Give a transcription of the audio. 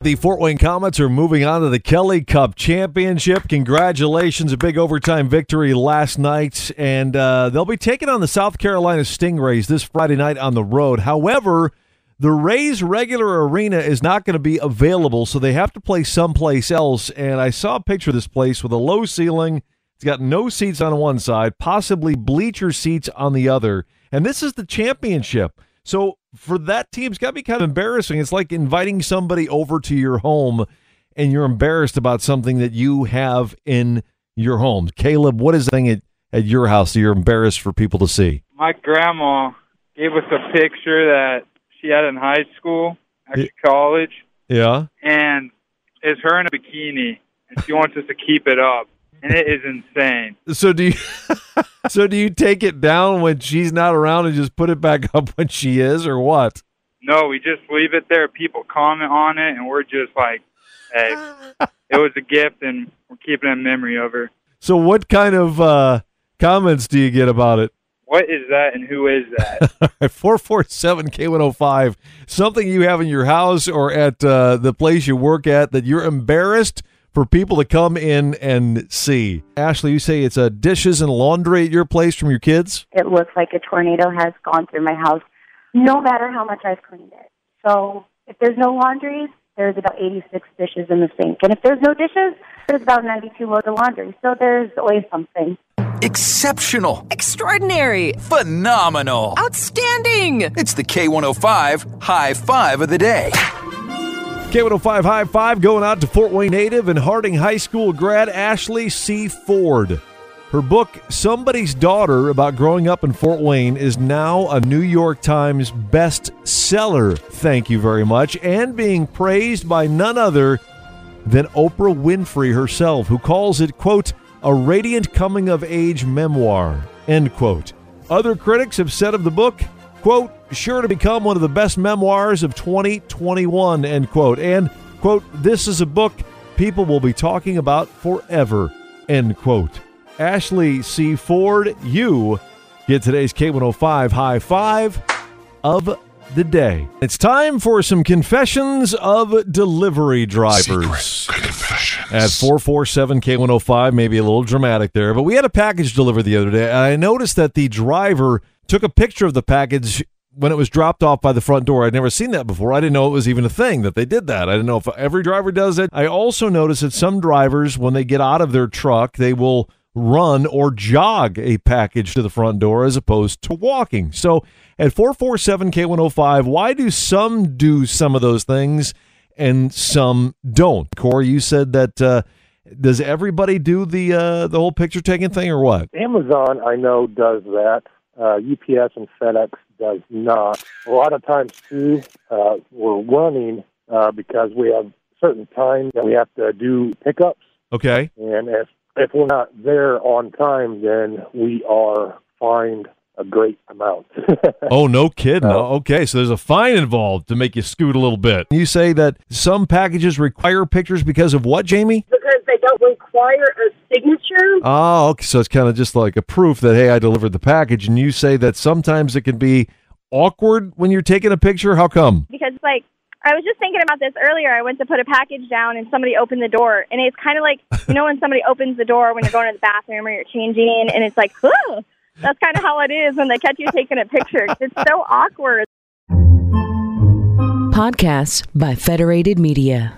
The Fort Wayne Komets are moving on to the Kelly Cup Championship. Congratulations, a big overtime victory last night. And uh, they'll be taking on the South Carolina Stingrays this Friday night on the road. However, the Rays regular arena is not going to be available, so they have to play someplace else. And I saw a picture of this place with a low ceiling. It's got no seats on one side, possibly bleacher seats on the other. And this is the championship. So for that team, it's got to be kind of embarrassing. It's like inviting somebody over to your home and you're embarrassed about something that you have in your home. Caleb, what is the thing at, at your house that you're embarrassed for people to see? My grandma gave us a picture that she had in high school, actually college, Yeah. and it's her in a bikini, and she wants us to keep it up, and it is insane. So do you So do you take it down when she's not around and just put it back up when she is or what? No, we just leave it there. People comment on it, and we're just like, hey, it was a gift, and we're keeping a memory of her. So what kind of uh comments do you get about it? What is that, and who is that? 447 K105. Something you have in your house or at uh, the place you work at that you're embarrassed for people to come in and see. Ashley, you say it's uh, dishes and laundry at your place from your kids? it looks like a tornado has gone through my house, no matter how much I've cleaned it. So if there's no laundry, there's about 86 dishes in the sink. And if there's no dishes, there's about 92 loads of laundry. So there's always something. Exceptional. Extraordinary. Phenomenal. Outstanding. It's the K105 High Five of the Day. K105 High Five going out to Fort Wayne native and Harding High School grad Ashley C. Ford. Her book, Somebody's Daughter, about growing up in Fort Wayne, is now a New York Times bestseller. Thank you very much. And being praised by none other than Oprah Winfrey herself, who calls it, quote, a radiant coming of age memoir, end quote. Other critics have said of the book, quote, sure to become one of the best memoirs of 2021, end quote. And, quote, this is a book people will be talking about forever, end quote. Ashley C. Ford, you get today's K105 high five of the day. It's time for some confessions of delivery drivers. At 447 K105, maybe a little dramatic there, but we had a package delivered the other day. And I noticed that the driver took a picture of the package when it was dropped off by the front door. I'd never seen that before. I didn't know it was even a thing that they did that. I didn't know if every driver does it. I also noticed that some drivers, when they get out of their truck, they will run or jog a package to the front door as opposed to walking. So at 447 K105, why do some do some of those things and some don't? Corey, you said that. Uh, does everybody do the uh, the whole picture taking thing or what? Amazon, I know, does that. Uh, UPS and FedEx does not. A lot of times, too, uh, we're running uh, because we have certain times that we have to do pickups, Okay. and if if we're not there on time, then we are fined a great amount. Oh, no kidding. Oh, okay, so there's a fine involved to make you scoot a little bit. You say that some packages require pictures because of what, Jamie? because they require a signature. Oh, okay. So it's kind of just like a proof that hey, I delivered the package. And you say that sometimes it can be awkward when you're taking a picture. How come? because like I was just thinking about this earlier. I went to put a package down and somebody opened the door, and it's kind of like you know when somebody opens the door when you're going to the bathroom or you're changing, and it's like, Whoa! that's kind of how it is when they catch you taking a picture. It's so awkward. Podcasts by Federated Media.